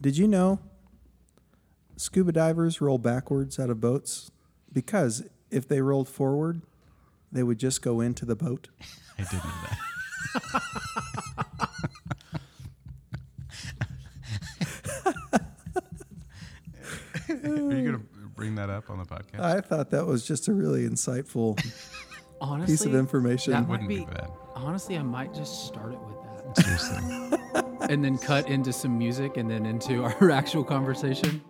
Did you know scuba divers roll backwards out of boats? Because if they rolled forward, they would just go into the boat. I did know that. Are you gonna bring that up on the podcast? I thought that was just a really insightful Honestly, piece of information. that might Wouldn't be be. bad. Honestly, I might just start it with that, Seriously. and then cut into some music, and then into our actual conversation.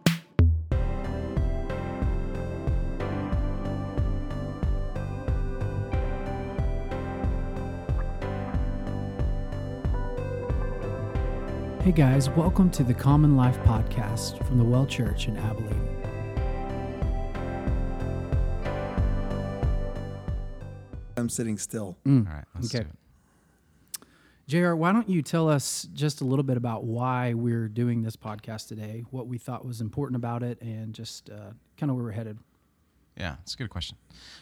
Hey guys, welcome to the Common Life Podcast from the Well Church in Abilene. I'm sitting still. Mm. All right, let's Okay. JR, why don't you tell us just a little bit about why we're doing this podcast today, what we thought was important about it, and just uh, kind of where we're headed? Yeah, it's a good question.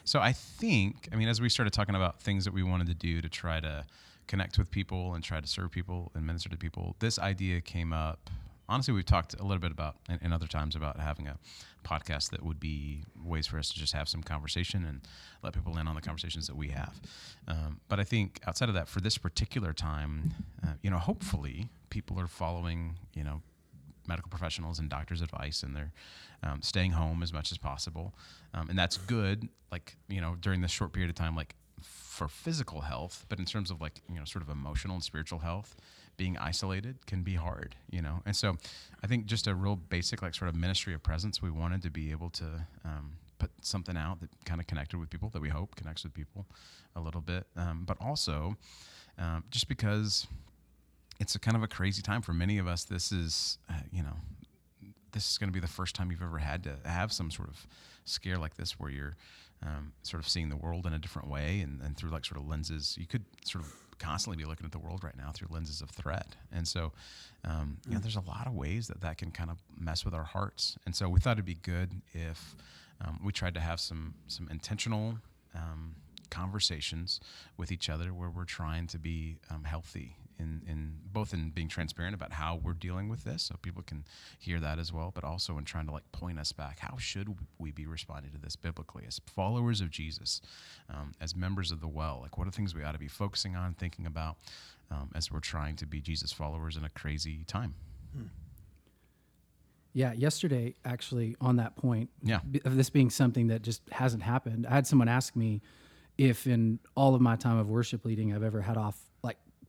So I think, I mean, as we started talking about things that we wanted to do to try to connect with people and try to serve people and minister to people, this idea came up. Honestly, we've talked a little bit about, in, in other times, about having a podcast that would be ways for us to just have some conversation and let people in on the conversations that we have. Um, but I think outside of that, for this particular time, uh, you know, hopefully people are following, you know, medical professionals and doctors' advice, and they're um, staying home as much as possible, um, and that's good. Like you know, during this short period of time, like for physical health, but in terms of like you know, sort of emotional and spiritual health, being isolated can be hard. You know, and so I think just a real basic like sort of ministry of presence. We wanted to be able to. Um, Put something out that kind of connected with people that we hope connects with people a little bit, um, but also um, just because it's a kind of a crazy time for many of us. This is, uh, you know, this is going to be the first time you've ever had to have some sort of scare like this where you're um, sort of seeing the world in a different way and, and through like sort of lenses. You could sort of constantly be looking at the world right now through lenses of threat. And so, um, you know, there's a lot of ways that that can kind of mess with our hearts. And so we thought it'd be good if um, we tried to have some, some intentional um, conversations with each other where we're trying to be um, healthy in, in both in being transparent about how we're dealing with this so people can hear that as well but also in trying to like point us back. How should we be responding to this biblically? As followers of jesus um, as members of the well like what are things we ought to be focusing on thinking about um, as we're trying to be jesus followers in a crazy time? Yeah, yesterday, actually, on that point, Yeah. b- of this being something that just hasn't happened, I had someone ask me if in all of my time of worship leading, I've ever had off, like,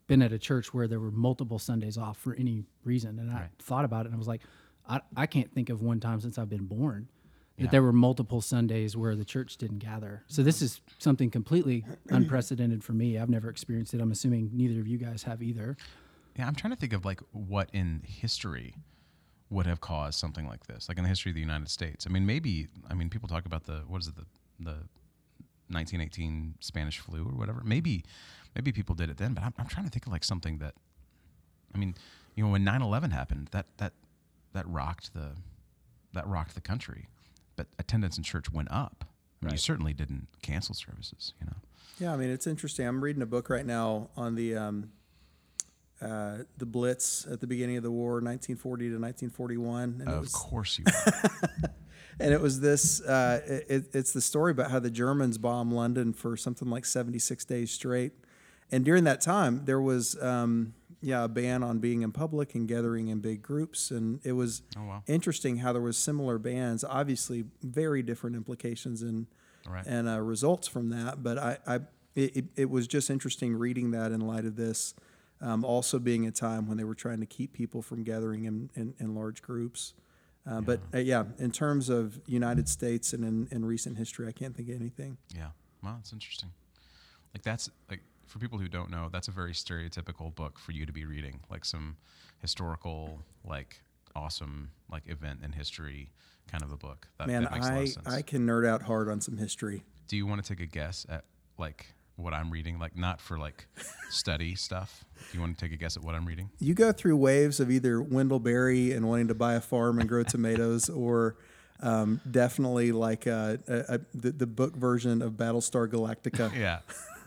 been at a church where there were multiple Sundays off for any reason. And I Right. thought about it and I was like, I, I can't think of one time since I've been born that Yeah. there were multiple Sundays where the church didn't gather. So this is something completely unprecedented for me. I've never experienced it. I'm assuming neither of you guys have either. Yeah, I'm trying to think of like what in history would have caused something like this, like in the history of the United States. I mean, maybe. I mean, people talk about the what is it the the 1918 Spanish flu or whatever. Maybe maybe people did it then, but I'm, I'm trying to think of like something that. I mean, you know, when 9/11 happened, that that that rocked the that rocked the country, but attendance in church went up. I mean, you certainly didn't cancel services, you know. Yeah, I mean it's interesting. I'm reading a book right now on the um, uh, the Blitz at the beginning of the war, 1940 to 1941, and Of was course you. and it was this. Uh, it, it's the story about how the Germans bombed London for something like 76 days straight, and during that time there was um, yeah a ban on being in public and gathering in big groups, and it was Oh wow. interesting how there was similar bans. Obviously, very different implications and Right. and uh, results from that. But I, I it, it- it was just interesting reading that in light of this. Um, also being a time when they were trying to keep people from gathering in, in, in large groups. Uh, But uh, yeah, in terms of United States and in, in recent history, I can't think of anything. Yeah. Wow, that's interesting. Like that's like for people who don't know, that's a very stereotypical book for you to be reading. Like some historical, like awesome, like event in history kind of a book. That, Man, that makes a lot I, of sense. I can nerd out hard on some history. Do you want to take a guess at like what I'm reading? Like not for like study stuff. Do you want to take a guess at what I'm reading? You go through waves of either Wendell Berry and wanting to buy a farm and grow tomatoes, or um, definitely like uh, a, a, the, the book version of Battlestar Galactica. Yeah.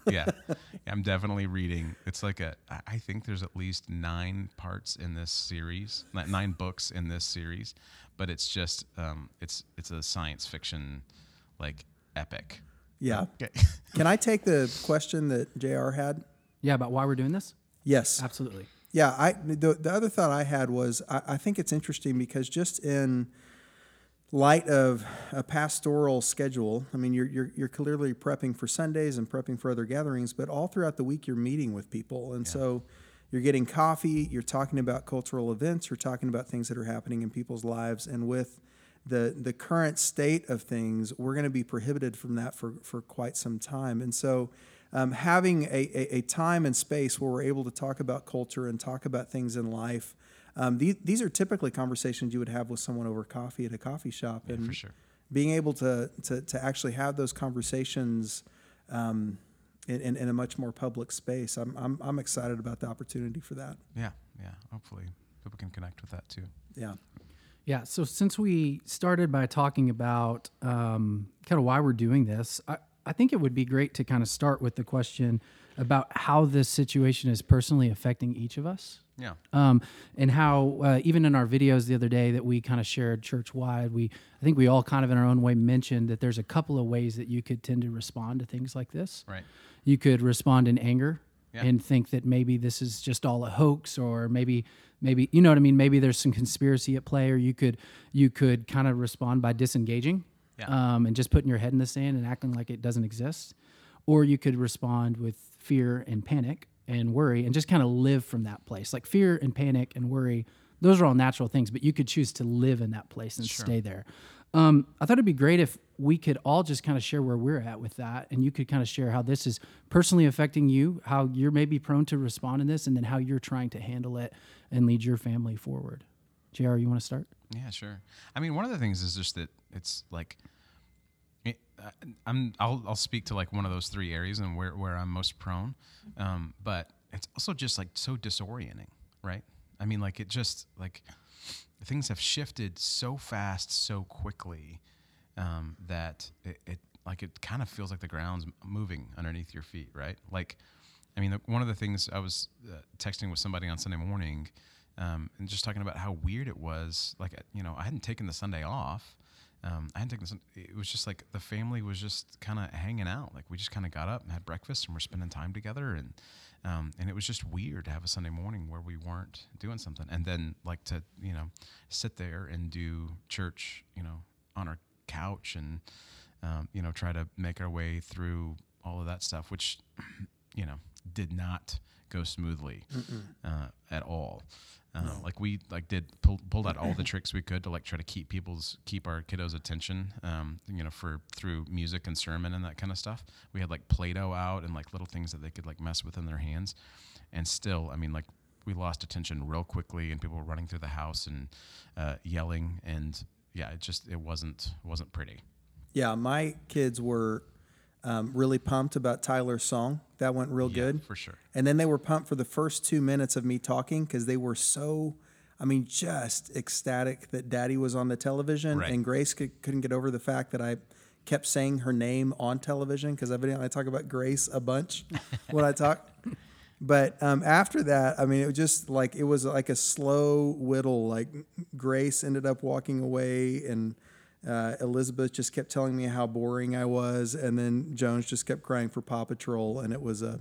yeah. yeah, I'm definitely reading. It's like a, I think there's at least nine parts in this series, nine books in this series, but it's just um, it's it's a science fiction like epic. Yeah. Okay. Can I take the question that JR had? Yeah, about why we're doing this? Yes. Absolutely. Yeah, I the, the other thought I had was I, I think it's interesting because just in light of a pastoral schedule, I mean you're, you're you're clearly prepping for Sundays and prepping for other gatherings, but all throughout the week you're meeting with people, and so you're getting coffee, you're talking about cultural events, you're talking about things that are happening in people's lives, and with the the current state of things, we're going to be prohibited from that for for quite some time, and so um, having a, a, a time and space where we're able to talk about culture and talk about things in life. Um, these, these are typically conversations you would have with someone over coffee at a coffee shop, and for sure. being able to, to, to actually have those conversations um, in, in, in a much more public space. I'm, I'm, I'm excited about the opportunity for that. Yeah, yeah. Hopefully, people can connect with that too. Yeah. Yeah. So since we started by talking about um, kind of why we're doing this, I, I think it would be great to kind of start with the question about how this situation is personally affecting each of us. Yeah. Um, and how uh, even in our videos the other day that we kind of shared church wide, we I think we all kind of in our own way mentioned that there's a couple of ways that you could tend to respond to things like this. Right. You could respond in anger Yeah. and think that maybe this is just all a hoax, or maybe maybe you know what I mean. Maybe there's some conspiracy at play, or you could you could kind of respond by disengaging Yeah. um, and just putting your head in the sand and acting like it doesn't exist, or you could respond with fear and panic and worry and just kind of live from that place. Like fear and panic and worry, those are all natural things, but you could choose to live in that place and stay there. Um, I thought it'd be great if we could all just kind of share where we're at with that, and you could kind of share how this is personally affecting you, how you're maybe prone to respond in this, and then how you're trying to handle it and lead your family forward. Jr., you want to start? Yeah, sure. I mean, one of the things is just that it's like, uh, I'm I'll I'll speak to like one of those three areas and where where I'm most prone, um, but it's also just like so disorienting, right? I mean, like it just like things have shifted so fast, so quickly um, that it, it like it kind of feels like the ground's moving underneath your feet, right? Like, I mean, the, one of the things I was uh, texting with somebody on Sunday morning, um, and just talking about how weird it was. Like, uh, you know, I hadn't taken the Sunday off. Um, I hadn't taken. The, it was just like the family was just kind of hanging out. Like we just kind of got up and had breakfast and we're spending time together, and um, and it was just weird to have a Sunday morning where we weren't doing something, and then like to you know sit there and do church, you know, on our couch and um, you know try to make our way through all of that stuff, which you know did not go smoothly uh, at all. Uh, Like we like did pull, pulled out all the tricks we could to like try to keep people's keep our kiddos' attention. Um, you know, for through music and sermon and that kind of stuff. We had like Play-Doh out and like little things that they could like mess with in their hands, and still, I mean, like we lost attention real quickly, and people were running through the house and uh, yelling, and yeah, it just it wasn't wasn't pretty. Yeah, my kids were um, really pumped about Tyler's song. That went real Yeah, good. for sure. And then they were pumped for the first two minutes of me talking because they were so, I mean, just ecstatic that Daddy was on the television. Right. And Grace could, couldn't get over the fact that I kept saying her name on television because evidently I talk about Grace a bunch when I talk. But um, after that, I mean, it was just like it was like a slow whittle. Like Grace ended up walking away, and uh, Elizabeth just kept telling me how boring I was, and then Jones just kept crying for Paw Patrol, and it was a,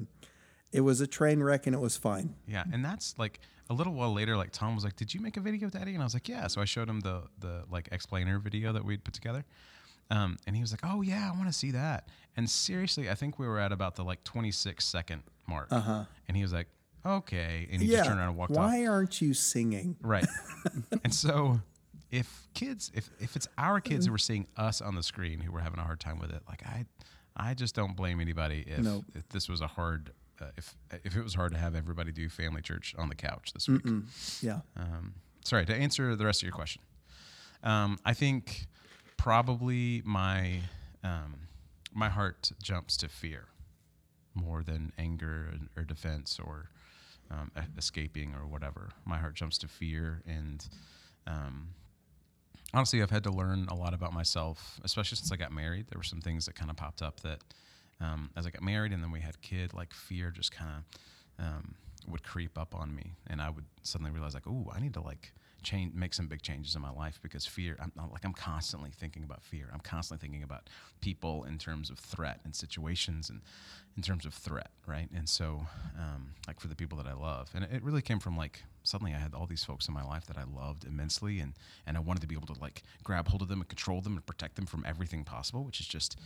it was a train wreck, and it was fine. Yeah, and that's like a little while later. Like Tom was like, "Did you make a video, Daddy?" And I was like, "Yeah." So I showed him the the like explainer video that we'd put together, um, and he was like, "Oh yeah, I want to see that." And seriously, I think we were at about the like 26 second mark, uh-huh. and he was like, "Okay," and he just turned around and walked off. Why aren't you singing? Right. and so if kids if if it's our kids who were seeing us on the screen who were having a hard time with it, like I I just don't blame anybody if, No. if this was a hard uh, if if it was hard to have everybody do family church on the couch this week. Yeah. Um, sorry to answer the rest of your question. Um, I think probably my um, my heart jumps to fear more than anger or defense or um, escaping or whatever. My heart jumps to fear, and um, honestly, I've had to learn a lot about myself, especially since I got married. There were some things that kind of popped up that um, as I got married and then we had kid, like fear just kind of um, would creep up on me, and I would suddenly realize like, oh, I need to like change, make some big changes in my life because fear. I'm like I'm constantly thinking about fear. I'm constantly thinking about people in terms of threat and situations and in terms of threat, right? And so, um, like for the people that I love, and it really came from like suddenly I had all these folks in my life that I loved immensely, and and I wanted to be able to like grab hold of them and control them and protect them from everything possible, which is just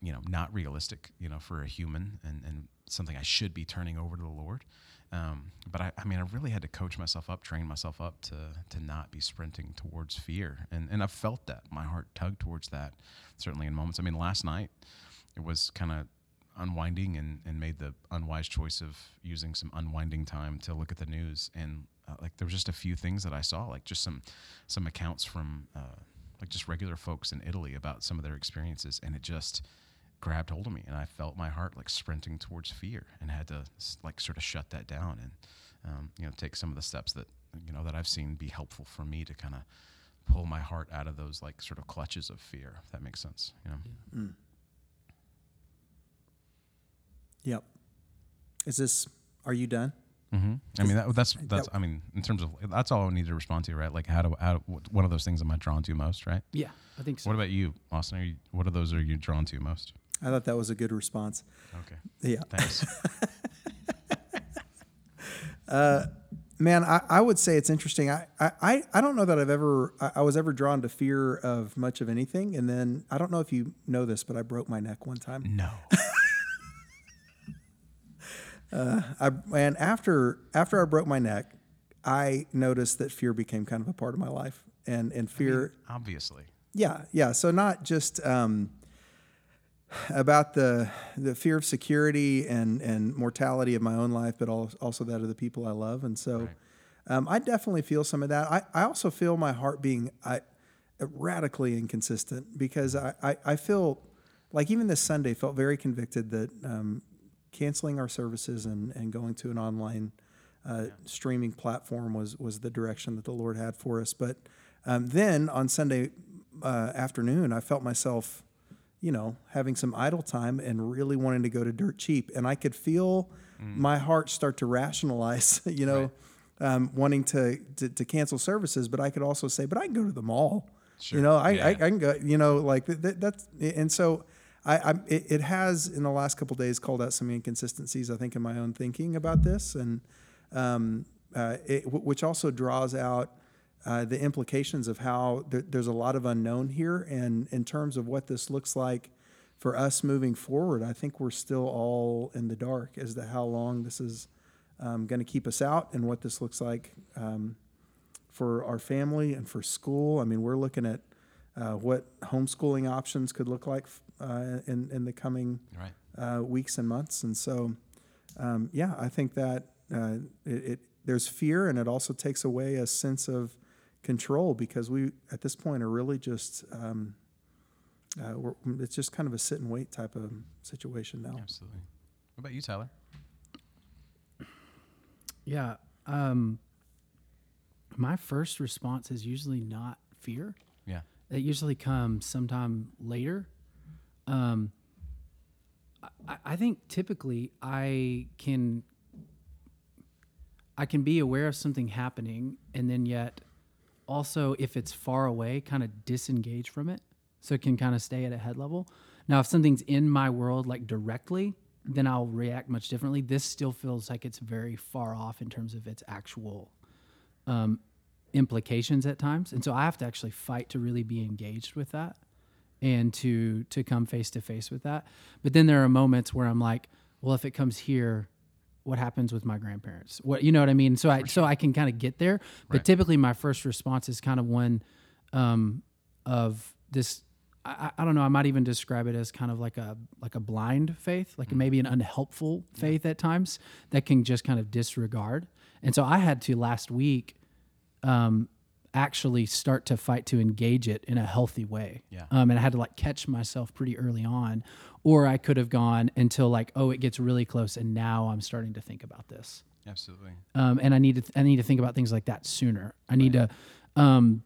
you know not realistic, you know, for a human and and something I should be turning over to the Lord. Um, but I, I mean, I really had to coach myself up, train myself up to to not be sprinting towards fear, and and I've felt that my heart tug towards that, certainly in moments. I mean, last night it was kind of unwinding and, and made the unwise choice of using some unwinding time to look at the news. And uh, like there was just a few things that I saw like just some some accounts from uh, like just regular folks in Italy about some of their experiences and it just grabbed hold of me. And I felt my heart like sprinting towards fear and had to like sort of shut that down and um, you know take some of the steps that you know that I've seen be helpful for me to kind of pull my heart out of those like sort of clutches of fear if that makes sense you know Yep. Is this? Are you done? Mm-hmm. I mean, that, that's that's. I mean, in terms of that's all I need to respond to, right? Like, how do how what- one of those things am I drawn to most, right? Yeah, I think so. What about you, Austin? Are you, what of those are you drawn to most? I thought that was a good response. Okay, Yeah. thanks. uh, Man, I, I would say it's interesting. I, I, I don't know that I've ever I, I was ever drawn to fear of much of anything. And then I don't know if you know this, but I broke my neck one time. no. I and after after I broke my neck, I noticed that fear became kind of a part of my life. And and fear Obviously. Yeah, yeah. So not just um, about the the fear of security and and mortality of my own life, but also that of the people I love. And so, Right. um, I definitely feel some of that. I, I also feel my heart being I, radically inconsistent because I, I, I feel like even this Sunday felt very convicted that um, canceling our services and, and going to an online uh, streaming platform was was the direction that the Lord had for us. But um, then on Sunday uh, afternoon, I felt myself, you know, having some idle time and really wanting to go to Dirt Cheap, and I could feel my heart start to rationalize, you know, um, wanting to, to to cancel services. But I could also say, but I can go to the mall. Sure. You know, I, I, Yeah. I can go, you know, like that, that's, and so I, I it, it has in the last couple days called out some inconsistencies, I think, in my own thinking about this, and um, uh, it, wh- which also draws out uh, the implications of how there, there's a lot of unknown here, and in terms of what this looks like for us moving forward, I think we're still all in the dark as to how long this is um, going to keep us out and what this looks like um, for our family and for school. I mean, we're looking at uh, what homeschooling options could look like uh, in in the coming Right. uh, weeks and months. And so, um, yeah, I think that uh, it, it there's fear, and it also takes away a sense of control because we at this point are really just um, uh, we're, it's just kind of a sit and wait type of situation now. Absolutely. What about you, Tyler? Yeah. Um, my first response is usually not fear. Yeah. It usually comes sometime later. Um, I, I think typically I can I can be aware of something happening, and then yet also if it's far away, kind of disengage from it, so it can kind of stay at a head level. Now, if something's in my world like directly, then I'll react much differently. This still feels like it's very far off in terms of its actual um, implications at times, and so I have to actually fight to really be engaged with that and to to come face to face with that. But then there are moments where I'm like, well, if it comes here, what happens with my grandparents? What you know what I mean? So I so I can kind of get there. But Right. typically my first response is kind of one um, of this. I, I don't know. I might even describe it as kind of like a like a blind faith, like maybe an unhelpful faith at times that can just kind of disregard. And so I had to last week um, actually start to fight to engage it in a healthy way. Yeah. Um, and I had to like catch myself pretty early on, or I could have gone until like, oh, it gets really close, and now I'm starting to think about this. Absolutely. Um, and I need to I need to think about things like that sooner. I need to. Um,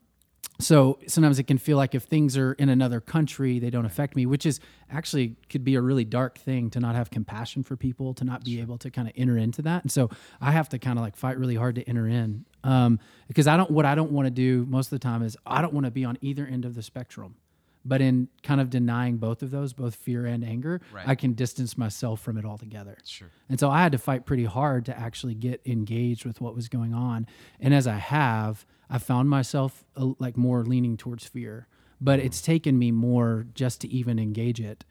so sometimes it can feel like if things are in another country they don't affect me which is actually could be a really dark thing to not have compassion for people to not be able to kind of enter into that. And so i have to kind of like fight really hard to enter in um, because i don't what i don't want to do most of the time is i don't want to be on either end of the spectrum but in kind of denying both of those both fear and anger Right. i can distance myself from it altogether Sure. and so I had to fight pretty hard to actually get engaged with what was going on. And as I have, I found myself uh, like more leaning towards fear. But it's taken me more just to even engage it.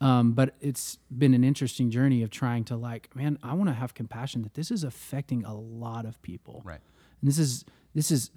Um, but it's been an interesting journey of trying to like, man, I want to have compassion that this is affecting a lot of people. Right. And this is this is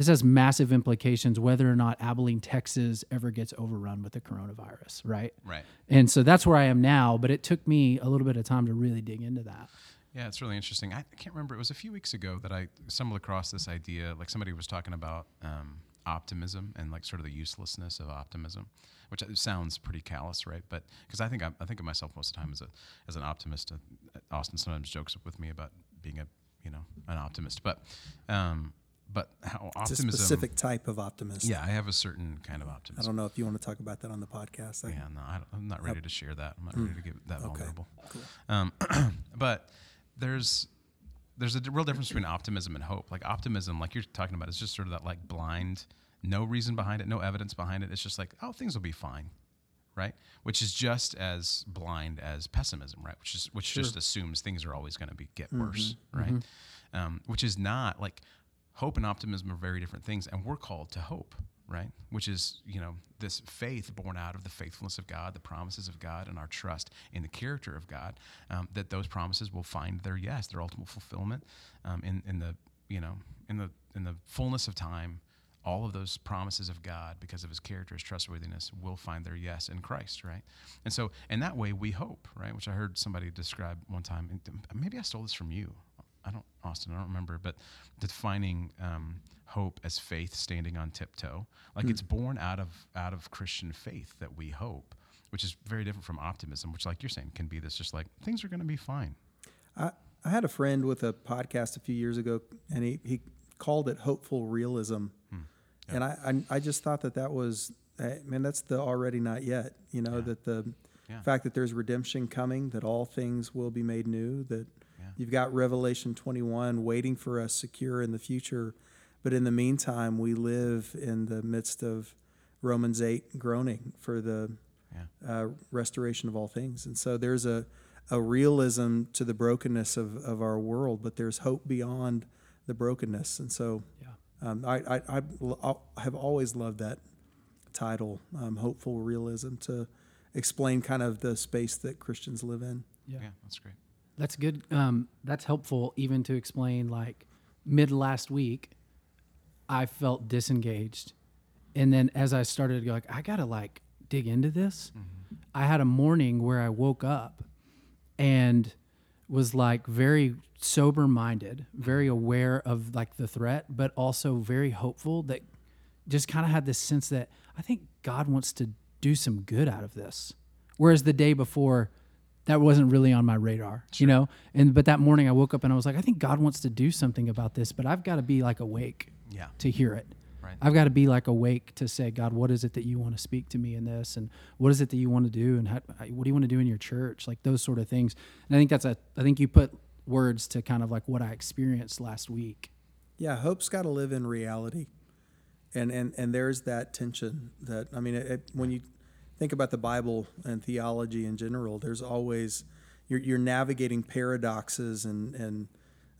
this has massive implications whether or not Abilene, Texas ever gets overrun with the coronavirus, right? Right. And so that's where I am now, but it took me a little bit of time to really dig into that. Yeah, it's really interesting. I, can't remember. It was a few weeks ago that I stumbled across this idea. Like somebody was talking about um, optimism and like sort of the uselessness of optimism, which uh, sounds pretty callous, right? But because I think I, I think of myself most of the time as a as an optimist. Uh, Austin sometimes jokes with me about being a you know an optimist, but um, but how It's a specific type of optimism. Yeah, I have a certain kind of optimism. I don't know if you want to talk about that on the podcast. I, yeah, no, I I'm not ready to share that. I'm not ready to get that Hmm. Okay, vulnerable. Um, but there's there's a real difference between optimism and hope. Like optimism, like you're talking about, is just sort of that like blind, no reason behind it, no evidence behind it. It's just like, oh, things will be fine, right? Which is just as blind as pessimism, right? Which is which just assumes things are always going to be get worse, right? Um, which is not like hope and optimism are very different things, and we're called to hope, right? Which is you know this faith born out of the faithfulness of God, the promises of God, and our trust in the character of God. Um, that those promises will find their yes, their ultimate fulfillment um, in in the you know in the in the fullness of time. All of those promises of God, because of His character, His trustworthiness, will find their yes in Christ, right? And so, in that way, we hope, right? Which I heard somebody describe one time. and Maybe I stole this from you. I don't, Austin, I don't remember, but defining um, hope as faith standing on tiptoe, like it's born out of out of Christian faith that we hope, which is very different from optimism, which, like you're saying, can be this just like things are going to be fine. I, I had a friend with a podcast a few years ago, and he, he called it hopeful realism. And I, I, I just thought that that was, man, that's the already not yet. You know, that the Yeah. fact that there's redemption coming, that all things will be made new, that Yeah. You've got Revelation 21 waiting for us secure in the future. But in the meantime, we live in the midst of Romans 8 groaning for the Yeah. uh, restoration of all things. And so there's a, a realism to the brokenness of, of our world, but there's hope beyond the brokenness. And so Yeah. um, I, I, I, I have always loved that title, um, Hopeful Realism, to explain kind of the space that Christians live in. Yeah. Yeah, that's great. That's good. Um, that's helpful even to explain like mid last week, I felt disengaged. And then as I started to go like, I gotta like dig into this, I had a morning where I woke up and was like very sober minded, very aware of like the threat, but also very hopeful that just kind of had this sense that I think God wants to do some good out of this. Whereas the day before, that wasn't really on my radar, you know? And but that morning I woke up and I was like, I think God wants to do something about this, but I've got to be like awake Yeah. to hear it. Right. I've got to be like awake to say, God, what is it that you want to speak to me in this, and what is it that you want to do, and how, what do you want to do in your church, like those sort of things. And I think that's a, I think you put words to kind of like what I experienced last week. Yeah, hope's got to live in reality, and and and there's that tension that I mean, it, it- when you think about the Bible and theology in general, there's always you're you're navigating paradoxes and and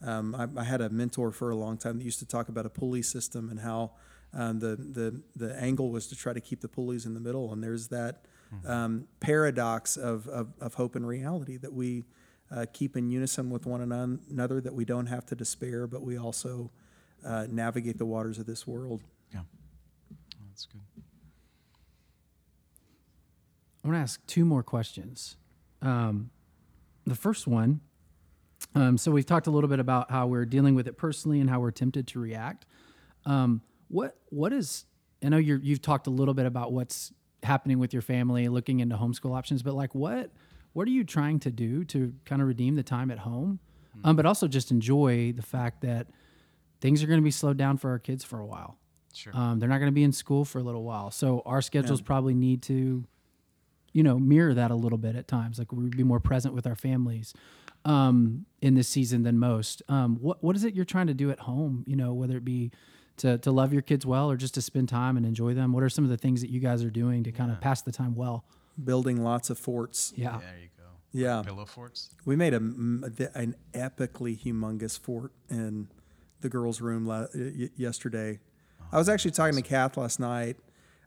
um, I, I had a mentor for a long time that used to talk about a pulley system and how um, the the the angle was to try to keep the pulleys in the middle, and there's that um, paradox of, of of hope and reality that we. Uh, keep in unison with one another, that we don't have to despair, but we also uh, navigate the waters of this world. Yeah. That's good. I want to ask two more questions. Um, the first one, um, so we've talked a little bit about how we're dealing with it personally and how we're tempted to react. Um, what what is? I know you're, you've talked a little bit about what's happening with your family, looking into homeschool options, but like what what are you trying to do to kind of redeem the time at home, um, but also just enjoy the fact that things are going to be slowed down for our kids for a while. Sure. Um, they're not going to be in school for a little while, so our schedules probably need to, you know, mirror that a little bit at times. Like we'd be more present with our families um, in this season than most. Um, what what is it you're trying to do at home? You know, whether it be to to love your kids well or just to spend time and enjoy them. What are some of the things that you guys are doing to kind of pass the time well? Building lots of forts. Yeah. There you go. Yeah. Pillow forts. We made a, m- the- an epically humongous fort in the girls' room la- y- yesterday. I was actually talking to Kath last night.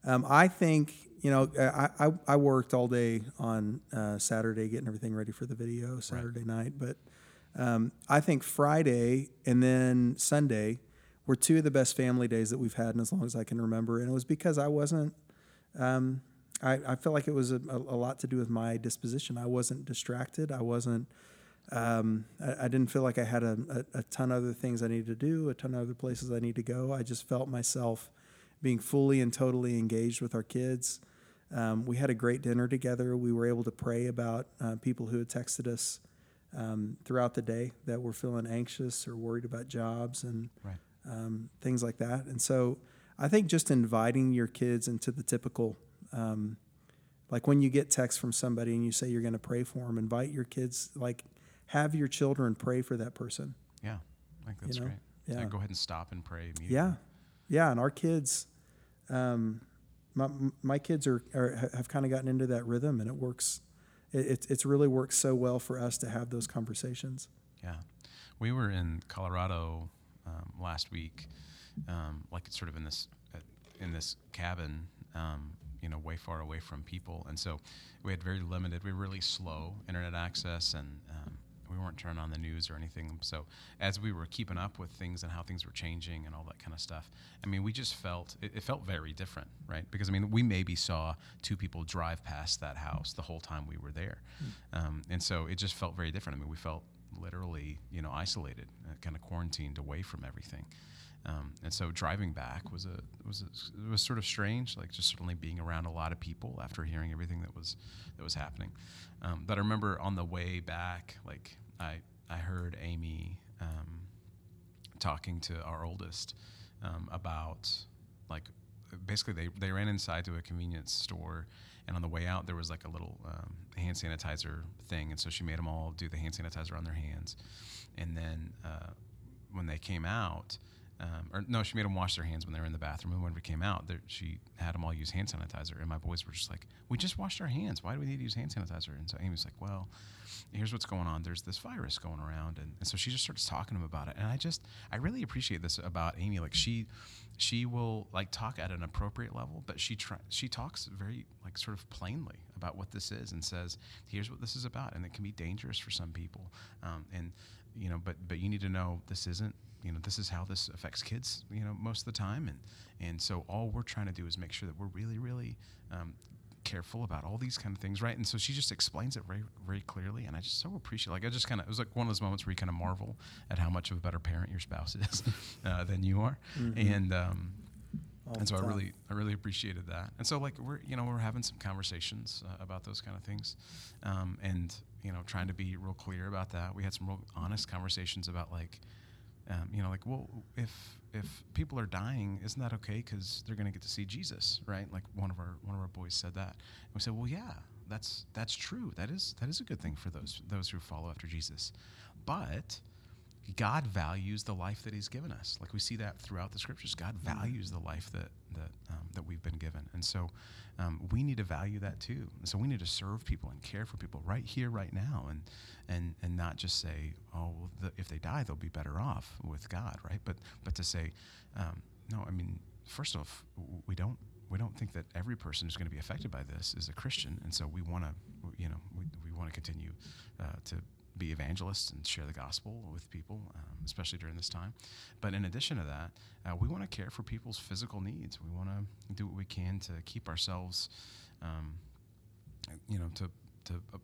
Um, I think you know I, I, I worked all day on uh, Saturday getting everything ready for the video Saturday night, but um, I think Friday and then Sunday were two of the best family days that we've had in as long as I can remember, and it was because I wasn't. Um, I, I felt like it was a, a, a lot to do with my disposition. I wasn't distracted. I wasn't. Um, I, I didn't feel like I had a, a, a ton of other things I needed to do, a ton of other places I need to go. I just felt myself being fully and totally engaged with our kids. Um, we had a great dinner together. We were able to pray about uh, people who had texted us um, throughout the day that were feeling anxious or worried about jobs and Right. um, things like that. And so I think just inviting your kids into the typical, um, like when you get text from somebody and you say you're going to pray for them, invite your kids, like have your children pray for that person. Yeah. I think that's know? great. Yeah. go ahead and stop and pray immediately. Yeah. Yeah. And our kids, um, my, my kids are, are have kind of gotten into that rhythm and it works. It, it, it's really worked so well for us to have those conversations. Yeah, we were in Colorado um, last week, um, like sort of in this in this cabin, um, you know, way far away from people, and so we had very limited, we were really slow internet access, and um, we weren't turning on the news or anything. So as we were keeping up with things and how things were changing and all that kind of stuff, I mean, we just felt it, it felt very different, right? Because I mean, we maybe saw two people drive past that house the whole time we were there, um, and so it just felt very different. I mean, we felt literally, you know, isolated, uh, kind of quarantined away from everything. Um, and so driving back was a was a, it was sort of strange, like just suddenly being around a lot of people after hearing everything that was that was happening. Um, but I remember on the way back, like I I heard Amy um, talking to our oldest um, about like basically they, they ran inside to a convenience store and on the way out there was like a little um, hand sanitizer thing and so she made them all do the hand sanitizer on their hands. And then uh, when they came out um, or no, she made them wash their hands when they were in the bathroom. And when we came out, she had them all use hand sanitizer. And my boys were just like, "We just washed our hands. Why do we need to use hand sanitizer?" And so Amy's like, "Well, here's what's going on. There's this virus going around." And, and so she just starts talking to them about it. And I just, I really appreciate this about Amy. Like she, she will like talk at an appropriate level, but she try, she talks very like sort of plainly about what this is and says, "Here's what this is about," and it can be dangerous for some people. Um, and you know, but but you need to know this isn't you know this is how this affects kids you know most of the time. And and so all we're trying to do is make sure that we're really really um, careful about all these kind of things right? And so she just explains it very very clearly and i just so appreciate like i just kind of it was like one of those moments where you kind of marvel at how much of a better parent your spouse is uh, than you are. And um, All and so the I really, I really appreciated that. And so like we're, you know, we're having some conversations uh, about those kind of things, um, and you know, trying to be real clear about that. We had some real honest conversations about like, um, you know, like, well, if if people are dying, isn't that okay? Because they're going to get to see Jesus, right? Like one of our one of our boys said that. And we said, well, yeah, that's that's true. That is that is a good thing for those those who follow after Jesus, but God values the life that He's given us. Like we see that throughout the scriptures. God values the life that that um, that we've been given, and so um, we need to value that too. And so we need to serve people and care for people right here, right now, and and and not just say, oh, well, the, if they die, they'll be better off with God, right? But but to say, um, no, I mean, first off, we don't we don't think that every person who's going to be affected by this is a Christian, and so we want to, you know, we, we want to continue uh, to be evangelists and share the gospel with people, um, especially during this time. But in addition to that, uh, we want to care for people's physical needs. We want to do what we can to keep ourselves, um, you know, to to uh,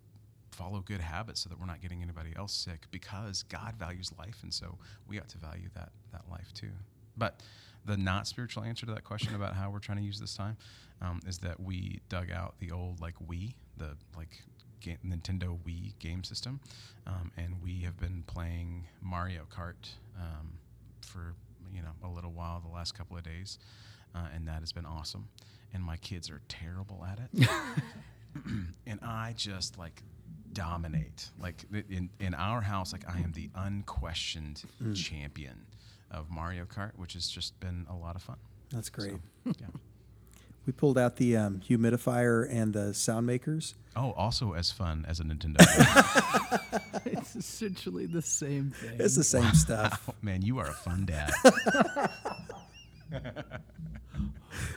follow good habits so that we're not getting anybody else sick because God values life, and so we ought to value that that life too. But the not spiritual answer to that question about how we're trying to use this time um, is that we dug out the old like we the like ga- Nintendo Wii game system, um, and we have been playing Mario Kart um, for you know a little while the last couple of days, uh, and that has been awesome. And my kids are terrible at it, and I just like dominate. Like in in our house, like I am the unquestioned champion of Mario Kart, which has just been a lot of fun. That's great. So, yeah. We pulled out the um, humidifier and the sound makers. Oh, also as fun as a Nintendo. it's essentially the same thing. It's the same stuff. Man, you are a fun dad.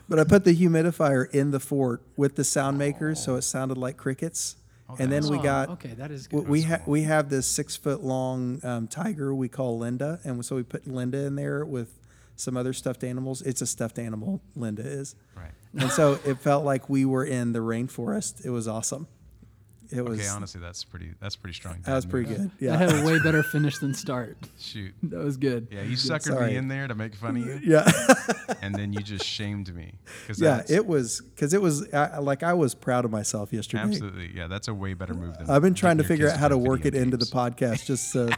But I put the humidifier in the fort with the sound makers, so it sounded like crickets. Okay. And then we Oh, got okay. That is good. we, ha- we have this six foot long um, tiger we call Linda, and so we put Linda in there with some other stuffed animals. It's a stuffed animal, Linda is, right. and so it felt like we were in the rainforest. It was awesome. It was Okay, honestly, that's pretty. That's pretty strong. that was pretty good. Yeah, I had a way better finish than start. Shoot. That was good. Yeah, you suckered Sorry. me in there to make fun of you, yeah, and then you just shamed me. Cause yeah. It was because it was I, like I was proud of myself yesterday. absolutely. Yeah, that's a way better move than. I've been trying to figure out how to work it video into the podcast just to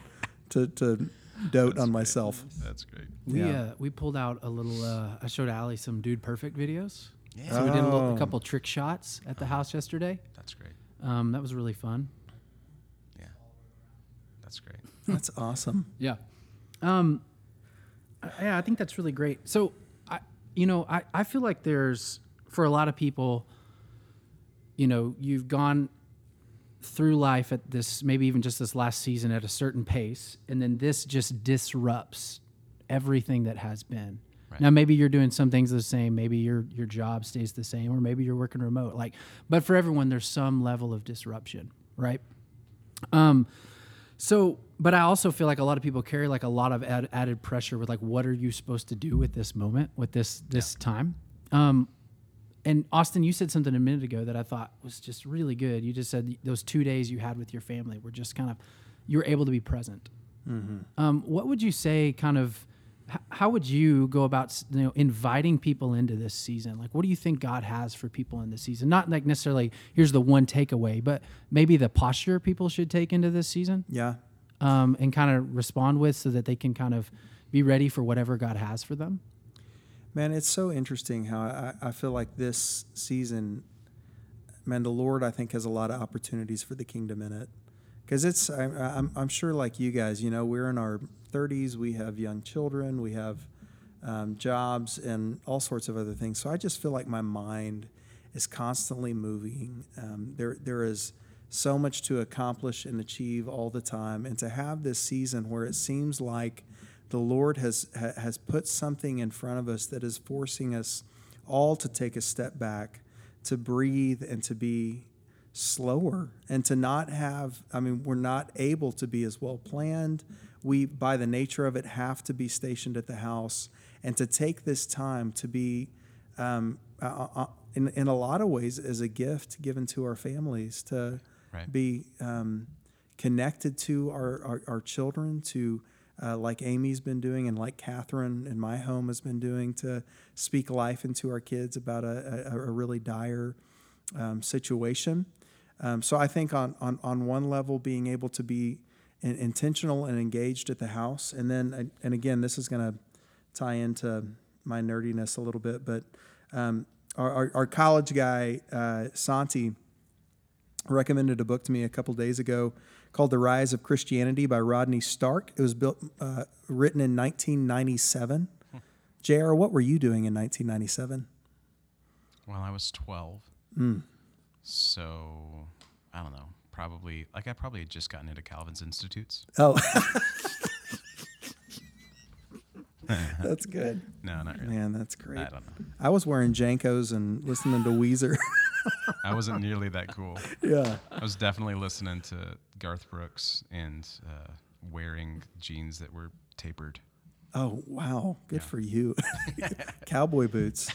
to, to dote That's on great. myself. That's great. We Yeah. uh, we pulled out a little. Uh, I showed Ali some Dude Perfect videos. Yeah, So we did a, little, Oh. a couple trick shots at the house yesterday. that's great. Um, that was really fun. Yeah, that's great. That's awesome. Yeah. Um, I- yeah, I think that's really great. So, I, you know, I, I feel like there's, for a lot of people, you know, you've gone through life at this, maybe even just this last season at a certain pace, and then this just disrupts everything that has been. Right. Now, maybe you're doing some things the same. Maybe your your job stays the same, or maybe you're working remote. Like, but for everyone, there's some level of disruption, right? Um, so, but I also feel like a lot of people carry like a lot of add, added pressure with like, what are you supposed to do with this moment, with this this time? Um, and Austin, you said something a minute ago that I thought was just really good. You just said those two days you had with your family were just kind of you were able to be present. Um, what would you say, kind of? How would you go about you know inviting people into this season? Like, what do you think God has for people in this season? Not like necessarily here's the one takeaway, but maybe the posture people should take into this season Yeah. um, and kind of respond with so that they can kind of be ready for whatever God has for them. Man, it's so interesting how I, I feel like this season, man, the Lord, I think, has a lot of opportunities for the kingdom in it. Because it's, I, I'm, I'm sure, like you guys, you know, we're in our 30s, we have young children, we have um, jobs, and all sorts of other things. So I just feel like my mind is constantly moving. Um, there, there is so much to accomplish and achieve all the time. And to have this season where it seems like the Lord has ha, has put something in front of us that is forcing us all to take a step back, to breathe, and to be slower, and to not have. I mean, we're not able to be as well planned. We, by the nature of it, have to be stationed at the house, and to take this time to be. Um, uh, uh, in, in a lot of ways, as a gift given to our families to Right. be um, connected to our, our, our children, to uh, like Amy's been doing, and like Catherine in my home has been doing, to speak life into our kids about a, a, a really dire um, situation. Um, so I think on, on, on one level, being able to be in, intentional and engaged at the house, and then and again, this is going to tie into my nerdiness a little bit, but um, our, our, our college guy uh, Santi recommended a book to me a couple days ago called The Rise of Christianity by Rodney Stark. It was built, uh, written in 1997. JR, what were you doing in 1997? Well, I was 12. Hmm. So, I don't know. Probably, like, I probably had just gotten into Calvin's Institutes. Oh, that's good. No, not really. Man, that's great. I don't know. I was wearing JNCOs and listening to Weezer. I wasn't nearly that cool. yeah. I was definitely listening to Garth Brooks and uh, wearing jeans that were tapered. Oh, wow. Good for you. Cowboy boots.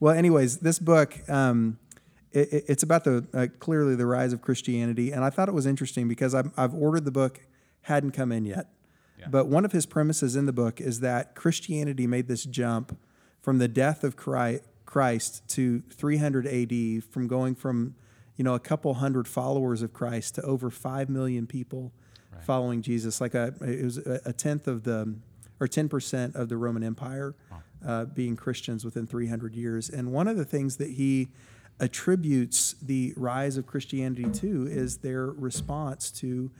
Well, anyways, this book, um, it, it- it's about the uh, clearly the rise of Christianity. And I thought it was interesting because I've, I've ordered the book, hadn't come in yet. Yeah. But one of his premises in the book is that Christianity made this jump from the death of Christ to 300 AD, from going from you know a couple hundred followers of Christ to over five million people Right. following Jesus. Like a it was a a tenth of the, or 10% of the Roman Empire uh, being Christians within 300 years. And one of the things that he attributes the rise of Christianity to is their response to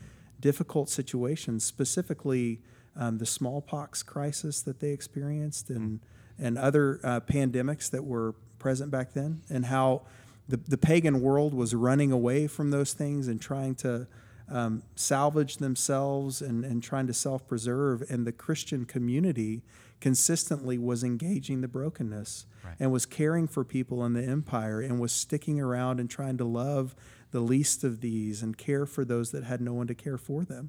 difficult situations, specifically um, the smallpox crisis that they experienced and, and other uh, pandemics that were present back then, and how the, the pagan world was running away from those things and trying to um, salvage themselves and, and trying to self preserve. And the Christian community consistently was engaging the brokenness Right. and was caring for people in the empire and was sticking around and trying to love the least of these and care for those that had no one to care for them.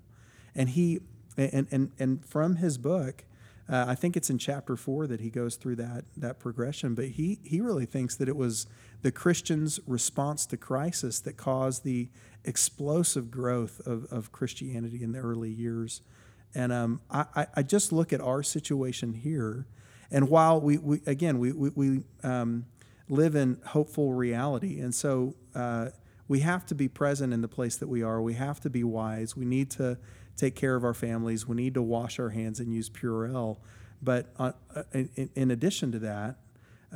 And he, and, and, and from his book, uh, I think it's in chapter four that he goes through that that progression. But he he really thinks that it was the Christians' response to crisis that caused the explosive growth of, of Christianity in the early years. And um, I, I- just look at our situation here, and while we, we again we we, we um, live in hopeful reality, and so uh, we have to be present in the place that we are. We have to be wise. We need to take care of our families. We need to wash our hands and use Purell. But uh, uh, in, in addition to that,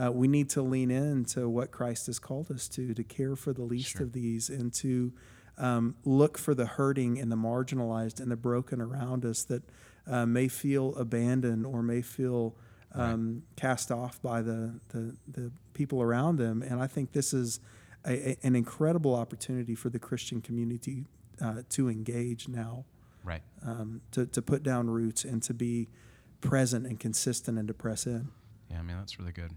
uh, we need to lean into what Christ has called us to, to care for the least Sure. of these and to um, look for the hurting and the marginalized and the broken around us that uh, may feel abandoned or may feel um, cast off by the, the, the people around them. And I think this is a, a- an incredible opportunity for the Christian community uh, to engage now, Right. um, to, to put down roots and to be present and consistent and to press in. Yeah, I mean that's really good.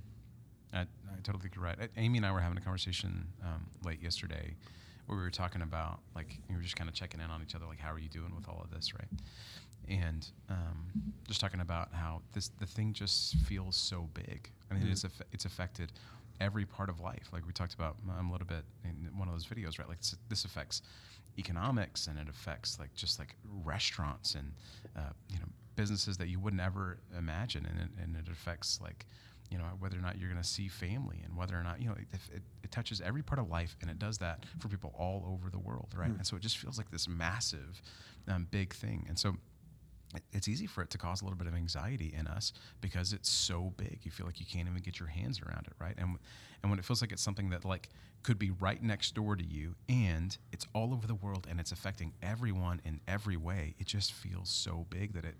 I, I totally think you're right. Amy and I were having a conversation um, late yesterday where we were talking about like we were just kind of checking in on each other, like how are you doing with all of this, right? And um, just talking about how this the thing just feels so big. I mean, it's aff- it's affected every part of life. Like we talked about um, a little bit in one of those videos, right? Like this, this affects economics and it affects like just like restaurants and uh, you know businesses that you wouldn't ever imagine and it, and it affects like you know whether or not you're going to see family and whether or not you know it, it, it touches every part of life and it does that for people all over the world right and so it just feels like this massive um, big thing and so it- it's easy for it to cause a little bit of anxiety in us because it's so big. You feel like you can't even get your hands around it, right? And and when it feels like it's something that like could be right next door to you and it's all over the world and it's affecting everyone in every way, it just feels so big that it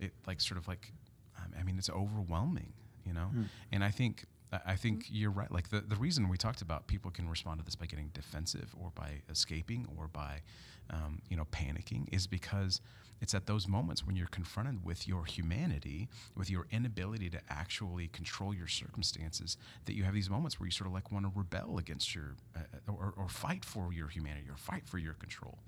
it like sort of like um, I mean it's overwhelming, you know. And I think I- think you're right. Like the, the reason we talked about people can respond to this by getting defensive or by escaping or by, um, you know, panicking is because it's at those moments when you're confronted with your humanity, with your inability to actually control your circumstances, that you have these moments where you sort of like want to rebel against your, uh, or, or fight for your humanity or fight for your control,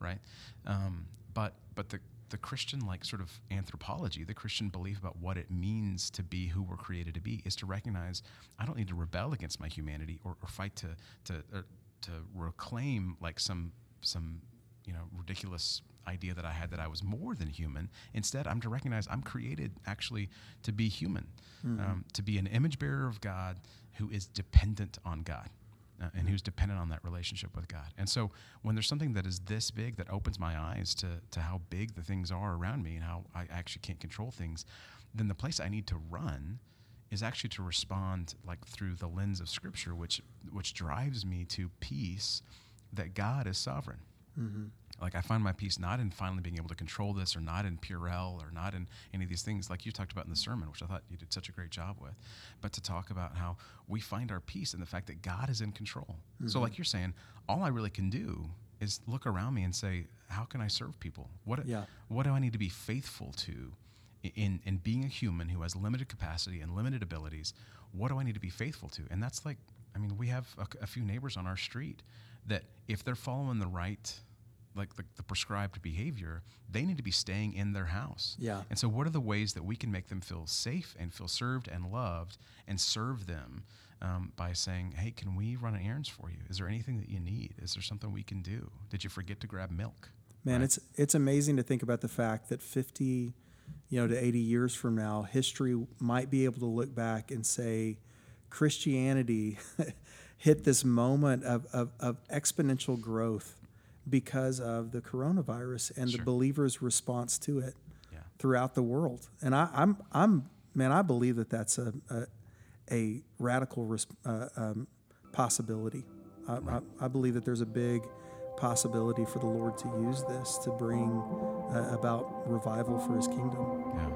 right? Um, but but the the Christian like sort of anthropology, the Christian belief about what it means to be who we're created to be, is to recognize I don't need to rebel against my humanity or, or fight to to or to reclaim like some some you know ridiculous idea that I had that I was more than human. Instead, I'm to recognize I'm created actually to be human, um, to be an image bearer of God who is dependent on God uh, and who's dependent on that relationship with God. And so when there's something that is this big that opens my eyes to, to how big the things are around me and how I actually can't control things, then the place I need to run is actually to respond like through the lens of scripture, which which drives me to peace that God is sovereign. Mm-hmm. Like I find my peace not in finally being able to control this, or not in Purell, or not in any of these things like you talked about in the mm-hmm. sermon, which I thought you did such a great job with. But to talk about how we find our peace in the fact that God is in control. So, mm-hmm. like you're saying, all I really can do is look around me and say, how can I serve people? What Yeah. what do I need to be faithful to in in being a human who has limited capacity and limited abilities? What do I need to be faithful to? And that's like, I mean, we have a, a few neighbors on our street that if they're following the right like the, the prescribed behavior, they need to be staying in their house. Yeah. And so, what are the ways that we can make them feel safe and feel served and loved and serve them um, by saying, hey, can we run errands for you? Is there anything that you need? Is there something we can do? Did you forget to grab milk? Man, Right. it's it's amazing to think about the fact that 50, you know, to 80 years from now, history might be able to look back and say Christianity hit this moment of, of, of exponential growth because of the coronavirus and Sure. the believers' response to it Yeah. throughout the world. And I, I'm, I'm, man, I believe that that's a, a, a radical res- uh, um, possibility. I, I, I believe that there's a big possibility for the Lord to use this to bring uh, about revival for His kingdom. Yeah.